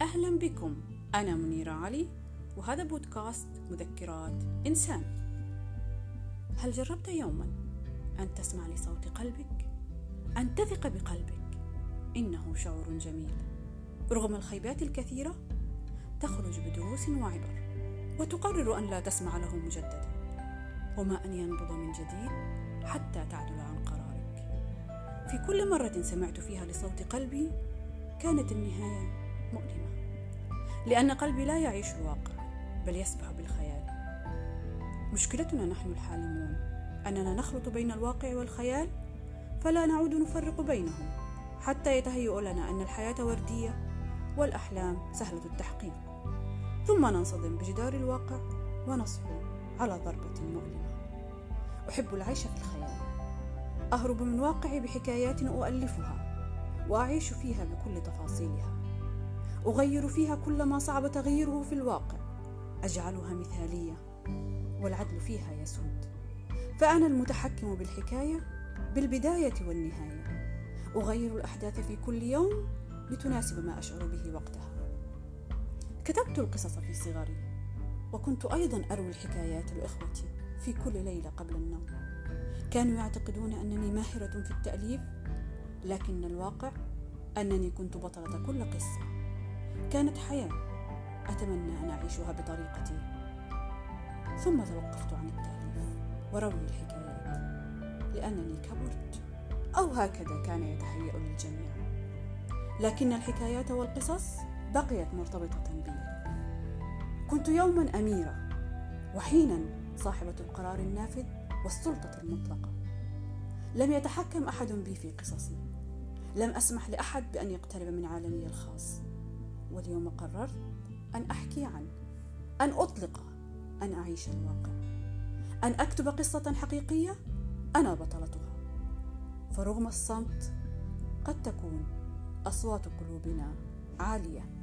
أهلا بكم. أنا منيرة علي وهذا بودكاست مذكرات إنسان. هل جربت يوما أن تسمع لصوت قلبك؟ أن تثق بقلبك؟ إنه شعور جميل. رغم الخيبات الكثيرة تخرج بدروس وعبر وتقرر أن لا تسمع له مجددا. وما أن ينبض من جديد حتى تعدل عن قرارك في كل مرة سمعت فيها لصوت قلبي كانت النهاية مؤلمة. لأن قلبي لا يعيش الواقع بل يسبح بالخيال. مشكلتنا نحن الحالمون. أننا نخلط بين الواقع والخيال فلا نعود نفرق بينهم. حتى يتهيأ لنا أن الحياة وردية والأحلام سهلة التحقيق. ثم ننصدم بجدار الواقع ونصحو على ضربة مؤلمة. أحب العيش في الخيال. أهرب من واقعي بحكايات أؤلفها وأعيش فيها بكل تفاصيلها. أغير فيها كل ما صعب تغييره في الواقع. أجعلها مثالية والعدل فيها يسود. فأنا المتحكم بالحكاية بالبداية والنهاية. أغير الأحداث في كل يوم لتناسب ما أشعر به وقتها. كتبت القصص في صغري وكنت أيضا أروي الحكايات لإخوتي في كل ليلة قبل النوم. كانوا يعتقدون أنني ماهرة في التأليف لكن الواقع أنني كنت بطلة كل قصة. كانت حياة أتمنى أن أعيشها بطريقتي. ثم توقفت عن التأليف وروي الحكايات لأنني كبرت. أو هكذا كان يتهيأ للجميع. لكن الحكايات والقصص بقيت مرتبطة بي. كنت يوما أميرة وحينا صاحبة القرار النافذ والسلطة المطلقة. لم يتحكم أحد بي في قصصي لم أسمح لأحد بأن يقترب من عالمي الخاص. واليوم قررت أن أحكي عنه. أن أطلق. أن أعيش الواقع. أن أكتب قصة حقيقية. أنا بطلتها. فرغم الصمت قد تكون أصوات قلوبنا عالية.